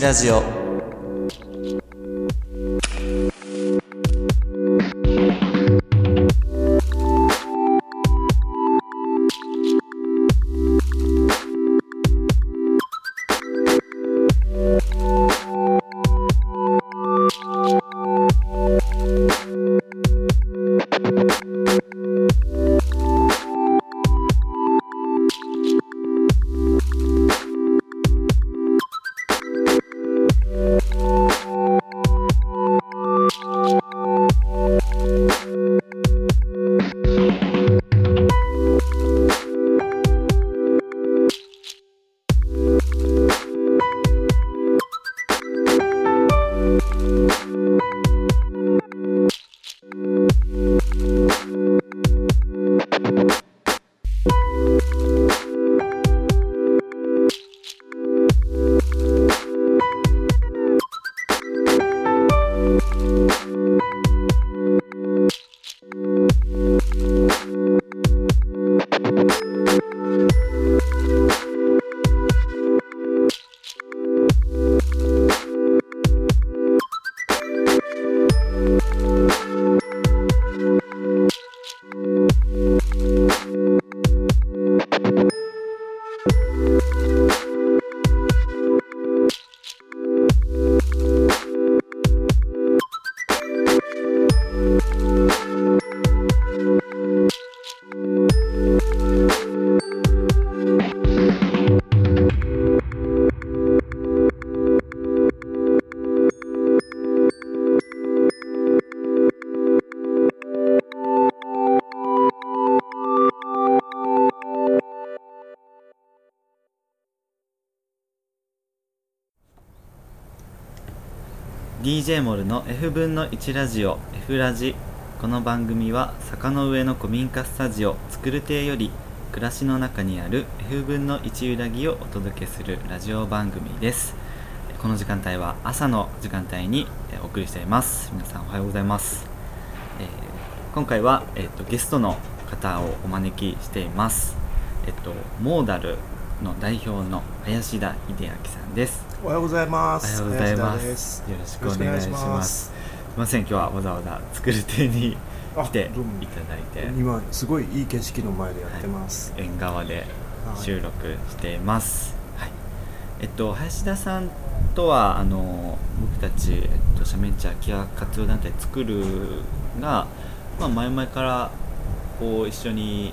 ラジオ「DJ モルの F 分の1ラジオ F ラジ」この番組は坂の上の古民家スタジオ作る亭より暮らしの中にある F 分の1揺らぎをお届けするラジオ番組です。この時間帯は朝の時間帯にお送りしています。皆さんおはようございます、えー今回は、えー、とゲストの方をお招きしています。えっとモーダルの代表の林田秀明さんです。おはようございまおはす。ようございます。す。よろしくお願いします。す。すいません今日はわざわざ作る亭にあ来ていただいて。今すごいいい景色の前でやってます。縁側ではい。収録しています、はい。えっと林田さんとはあの僕たち、えっと、斜面地空き家活動団体作るが、まあ、前々からこう一緒にい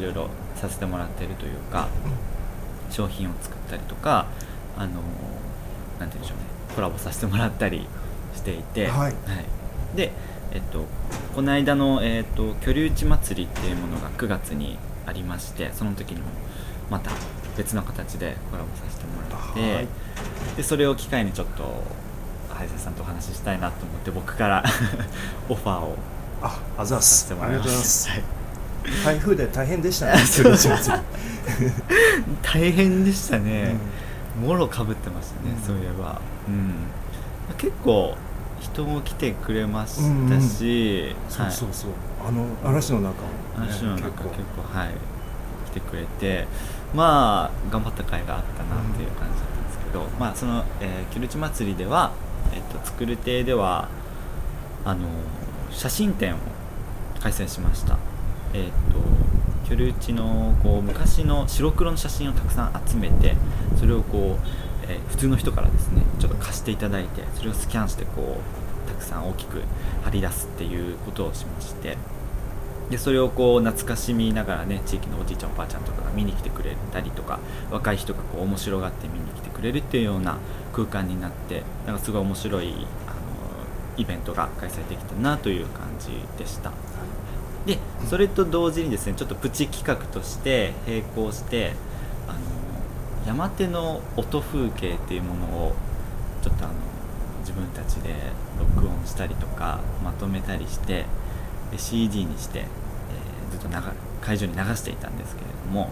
ろいろさせてもらってるというか商品を作ったりとかあのなんて言うんでしょうね。コラボさせてもらったりしていて、はい。で、えっと、この間の、えっと、居留地祭りっていうものが9月にありましてその時にもまた別の形でコラボさせてもらって、はい。でそれを機会にちょっと林田さんとお話ししたいなと思って僕から オファーをあ、あざっさせす。てもらいまありがとうございます。はい。台風で大変でしたね。大変でしたね、うんもろかぶってましたね、うん。そういえば、うん、結構人も来てくれましたし、そうはい。そうそう。あの嵐の中もね話の中結結構構はい来てくれてまあ頑張った甲斐があったなっていう感じだったんですけど、まあその、えー、キルチ祭りでは、えっと作る亭ではあの写真展を開催しました。えっ、と居留地のこう昔の白黒の写真をたくさん集めてそれをこう、えー普通の人からですねちょっと貸していただいてそれをスキャンしてこうたくさん大きく貼り出すっていうことをしましてでそれをこう懐かしみながらね地域のおじいちゃんおばあちゃんとかが見に来てくれたりとか若い人がこう面白がって見に来てくれるっていうような空間になってなんかすごい面白いあのイベントが開催できたなという感じでした。でそれと同時にですねちょっとプチ企画として並行して山手の音風景っていうものをちょっとあの自分たちで録音したりとかまとめたりしてで CD にして、えーずっと流会場に流していたんですけれども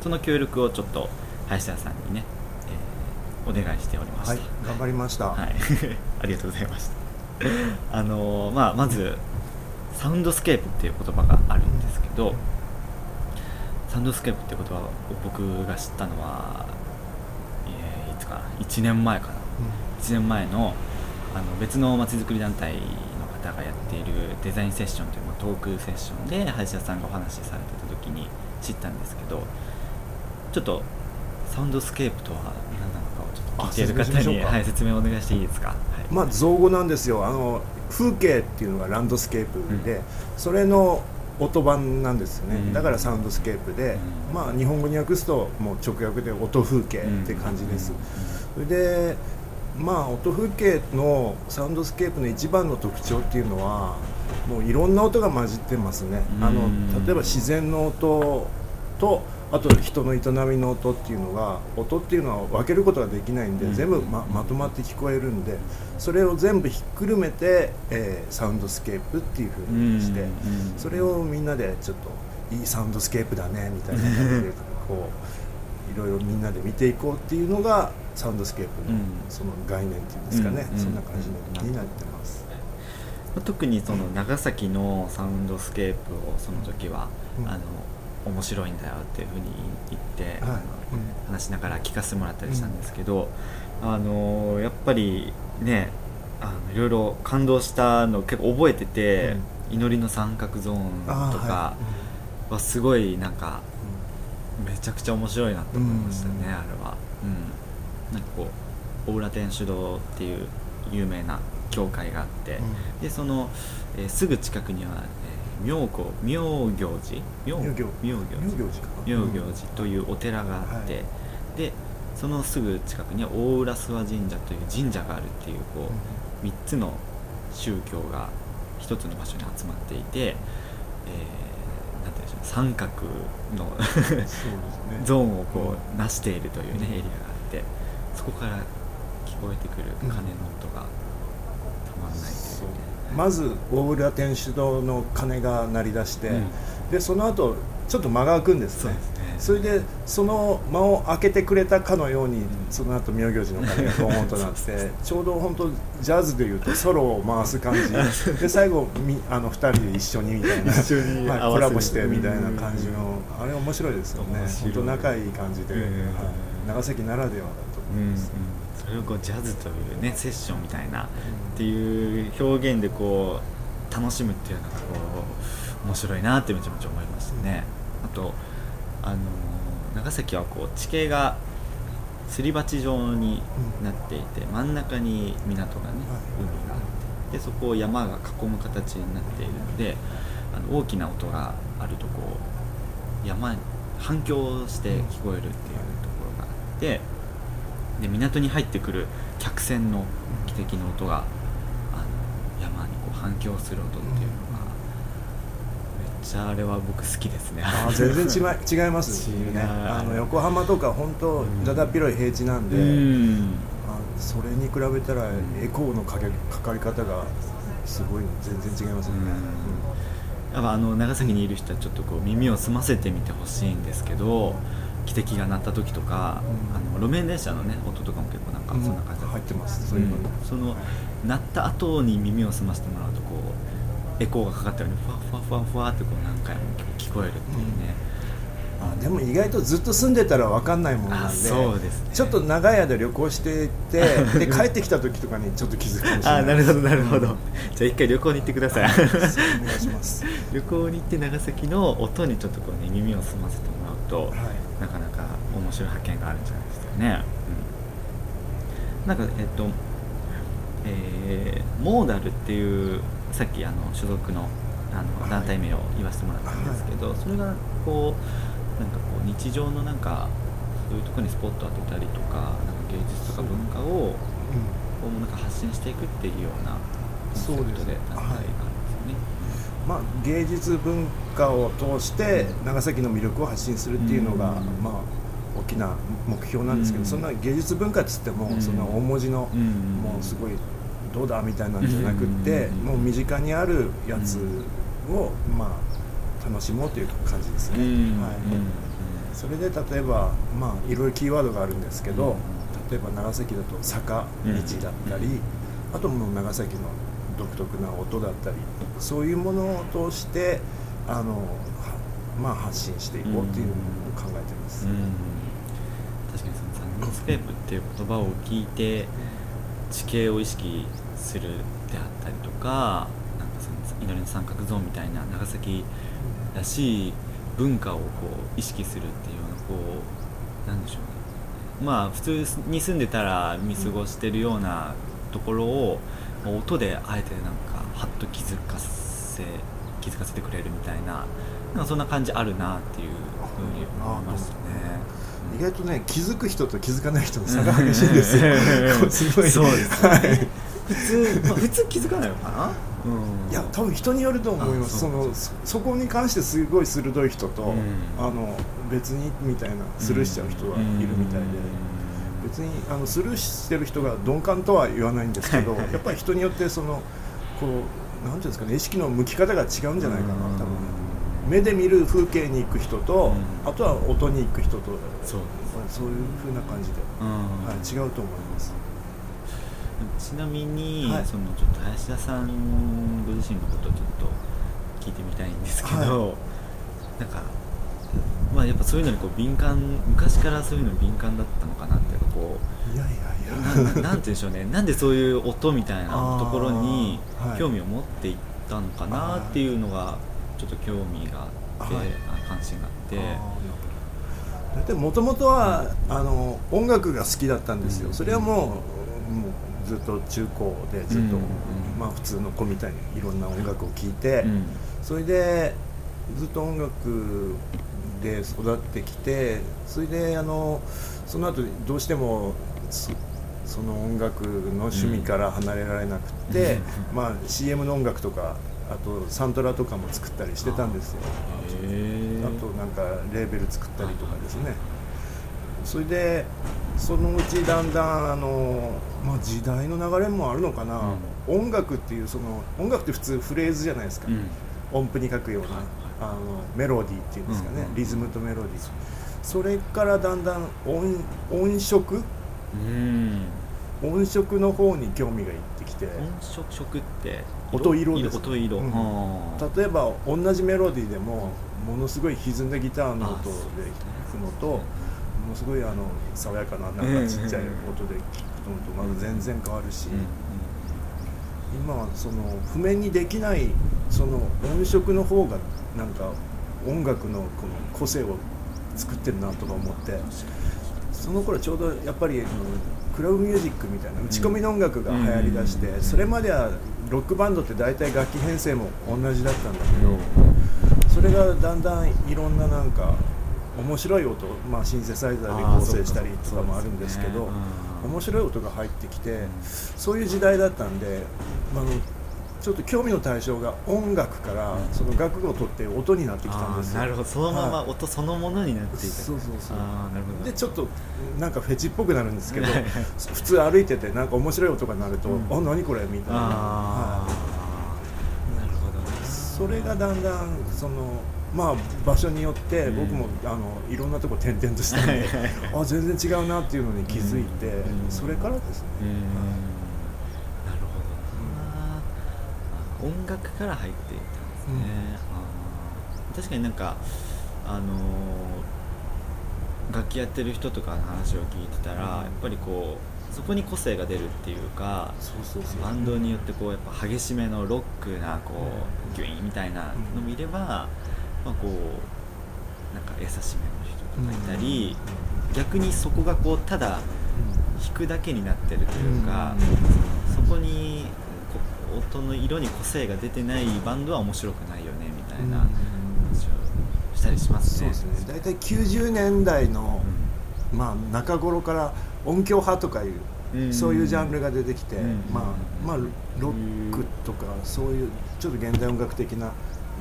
その協力をちょっと林田さんにね、えーお願いしておりました、はい、頑張りました。はい、ありがとうございました。あのーまあ、まず、サウンドスケープっていう言葉があるんですけど、サウンドスケープってことは僕が知ったのは、1年前かな。1年前のあの別のまちづくり団体の方がやっているデザインセッションというまあトークセッションで林田さんがお話しされてた時に知ったんですけどちょっとサウンドスケープとは何なのかをちょっと聞いている方にはい、説明をお願いしていいですか、はい。まあ造語なんですよ。あの風景っていうのがランドスケープで、うそれの音版なんですよね、うん。だからサウンドスケープで、うん。まあ日本語に訳すともう直訳で音風景って感じです、それでまあ音風景のサウンドスケープの一番の特徴っていうのはもういろんな音が混じってますね、うん。あの例えば自然の音とあと人の営みの音っていうのが音っていうのは分けることができないんで、うん。全部ままとまって聞こえるんでそれを全部ひっくるめて、えーサウンドスケープっていうふうにして、うん。それをみんなでちょっといいサウンドスケープだねみたいな感じでこういろいろみんなで見ていこうっていうのがサウンドスケープのうん。その概念っていうんですかね、うんそんな感じになってます。特にその長崎のサウンドスケープをその時は、うん。あの面白いんだよっていうふうに言って、はい。話しながら聞かせてもらったりしたんですけど、あのやっぱりねあのいろいろ感動したの結構覚えてて、祈りの三角ゾーンとかはすごいなんかめちゃくちゃ面白いなと思いましたね、うん。あれは、うん、なんかこう大浦天主堂っていう有名な教会があって、うん。でその、えーすぐ近くには、えー妙高妙行寺？妙？妙行。妙行寺。妙行寺というお寺があって、はいでそのすぐ近くには大浦諏訪神社という神社があるっていうこう、3つの宗教が1つの場所に集まっていて、えーなんていうんでしょう三角のね。ゾーンをこううん成しているというね、うんエリアがあってそこから聞こえてくる鐘の音がたまんないというね、まず大浦天主堂の鐘が鳴り出して、うん。でその後ちょっと間が空くんですね。それでその間を空けてくれたかのように、ん。その後妙行寺の鐘がボーンとなってちょうど本当ジャズでいうとソロを回す感じ。で最後みあの2人で一緒にみたいなはいコラボしてみたいな感じのあれ面白いですよね。本当仲いい感じで、長崎ならではだとうんそれをこうジャズというねセッションみたいなっていう表現でこう楽しむっていうのがこう面白いなってめちゃめちゃ思いましたね、あとあの長崎はこう地形がすり鉢状になっていて、真ん中に港がね、海があってでそこを山が囲む形になっているのであの大きな音があるとこう山に反響して聞こえるっていうところがあってで港に入ってくる客船の汽笛の音があの山にこう反響する音っていうのがめっちゃあれは僕好きですね。あー全然違い違いますね。あの横浜とか本当うん。だだっ広い平地なんで、うん。あそれに比べたらエコーのかけかかり方がすごい全然違いますよね、やっぱあの長崎にいる人はちょっとこう耳を澄ませてみてほしいんですけど汽笛が鳴った時とか、うん。あの路面電車のね音とかも結構なんかうん。そんな感じで、入ってますそういうの、ん。その鳴った後に耳を澄ませてもらうとこうエコーがかかったようにふわふわふわふわってこう何回も聞こえるっていうね、あでも意外とずっと住んでたら分かんないもんなんあでそうですね。ちょっと長い間旅行していって で帰ってきた時とかにちょっと気づくかもしれない。あなるほどなるほど、うんじゃあ一回旅行に行ってください。お願いします。旅行に行って長崎の音にちょっとこうね耳を澄ませてもらうと、はい。なかなか面白い発見があるんじゃないですかね、うん。なんかえっとえーモーダルっていうさっきあの所属のあのはい。団体名を言わせてもらったんですけど、それがこうなんかこう日常のなんかそういうところにスポット当てたりとかなんか芸術とか文化をこうなんか発信していくっていうようなコンセプトで団体が。まあ、芸術文化を通して長崎の魅力を発信するっていうのが、うん。まあ、大きな目標なんですけど、うん。そんな芸術文化っつっても、うん。そんな大文字の、うん。もうすごいどうだみたいなんじゃなくって、うん。もう身近にあるやつを、まあ、楽しもうという感じですね。うん。はい。うん。それで例えば、まあ、いろいろキーワードがあるんですけど、うん。例えば長崎だと坂道だったり、あともう長崎の独特な音だったりそういうものを通してあのまあ、発信していこうっていうのを考えてます、うん。確かにそのサンドスケープっていう言葉を聞いて地形を意識するであったりとかなんかその祈りの三角ゾーンみたいな長崎らしい文化をこう意識するっていうようなこうなんでしょうね。まあ普通に住んでたら見過ごしてるようなところを、まあ音であえてなんかハッと気づかせ気づかせてくれるみたいななんかそんな感じあるなっていうふうに思いましたね。意外とね気づく人と気づかない人の差が激しいんですよ。すごい。そうですね。はい。普通、まあ、普通気づかないのかな、うん、いや多分人によると思います。あそのそそこに関してすごい鋭い人と、うん。あの別にみたいなスルーしちゃう人はいるみたいで、別にあのスルーしてる人が鈍感とは言わないんですけどやっぱり人によってそのこうなんていうんですかね意識の向き方が違うんじゃないかな多分。目で見る風景に行く人と、うん。あとは音に行く人とそうそういう風な感じで、うん。はい、違うと思います。ちなみに、はい。そのちょっと林田さんご自身のことをちょっと聞いてみたいんですけど、はなんかまあやっぱそういうのにこう敏感昔からそういうのに敏感だったのかなっていうかこいやいやいや。うな なんて言うんでしょうね。なんでそういう音みたいなところに興味を持っていったのかなっていうのがちょっと興味があって、はい。あ関心があって。大体もともとはあの音楽が好きだったんですよ、うん。それはもうもうずっと中高でずっと、うん。まあ、普通の子みたいにいろんな音楽を聴いて、うん。それでずっと音楽で育ってきてそれであのその後どうしてもそその音楽の趣味から離れられなくて、まあ、CM の音楽とかあとサントラとかも作ったりしてたんですよ。あとなんかレーベル作ったりとかですね。それでそのうちだんだんあの、まあ、時代の流れもあるのかな、音楽っていうその音楽って普通フレーズじゃないですか、うん。音符に書くような、はいあのメロディーっていうんですかね、うんリズムとメロディー。それからだんだん音音色？うん。音色の方に興味がいってきて。音色色って。音色です音色、うん。例えば同じメロディーでもものすごい歪んだギターの音で弾くのとものすごいあの爽やかななんかちっちゃい音で聴くのとまだ全然変わるし、今はその譜面にできないその音色の方がなんか音楽のこの個性を作ってるなとか思ってその頃ちょうどやっぱりクラブミュージックみたいな打ち込みの音楽が流行りだして、うん。それまではロックバンドって大体楽器編成も同じだったんだけど、それがだんだんいろんななんか面白い音、まあ、シンセサイザーで構成したりとかもあるんですけど面白い音が入ってきてそういう時代だったんで、まあ、あのちょっと興味の対象が音楽からその楽譜を取って音になってきたんですよ。なるほど。そのままはい。音そのものになっていた。そうそうそう。あーなるほど。でちょっとなんかフェチっぽくなるんですけどはい。はい普通歩いててなんか面白い音が鳴ると「うん。あ何これ?」みたいな、あはーなるほど。ねい、それがだんだんそのまあ場所によってうん。僕も、あのいろんなとこ転々としたんであ全然違うなっていうのに気づいて、うん。それからですね、うんなるほどな、あ音楽から入っていったんですね、あー。確かになんかあのー楽器やってる人とかの話を聞いてたら、やっぱりこうそこに個性が出るっていうかバンドによってこうやっぱ激しめのロックなこうギュイーンみたいなのもいれば、まあ、こうなんか優しめの人とかいたり、逆にそこがこうただ弾くだけになってるというか、そこにこ音の色に個性が出てないバンドは面白くないよねみたいな話をしたりしますね。そうですね。大体90年代の、まあ、中頃から音響派とかいう、うん。そういうジャンルが出てきて、うん。まあまあ、ロックとかそういうちょっと現代音楽的な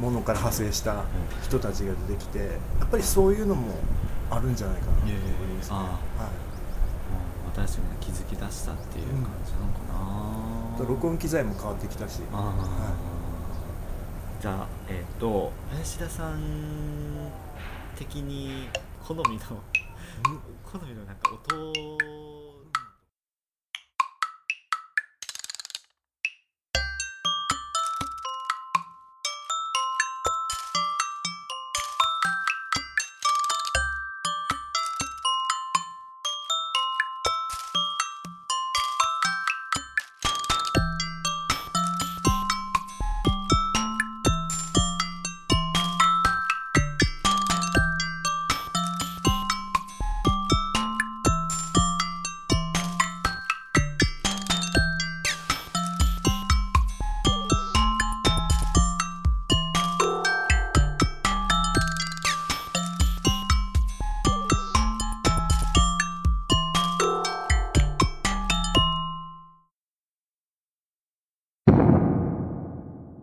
ものから派生した人たちが出てきてやっぱりそういうのもあるんじゃないかなと思いますね。あはい。もう私たちが気づき出したっていう感じなのかな、録音機材も変わってきたし、はじゃあえっ、と林田さん的に好みの好みのなんか音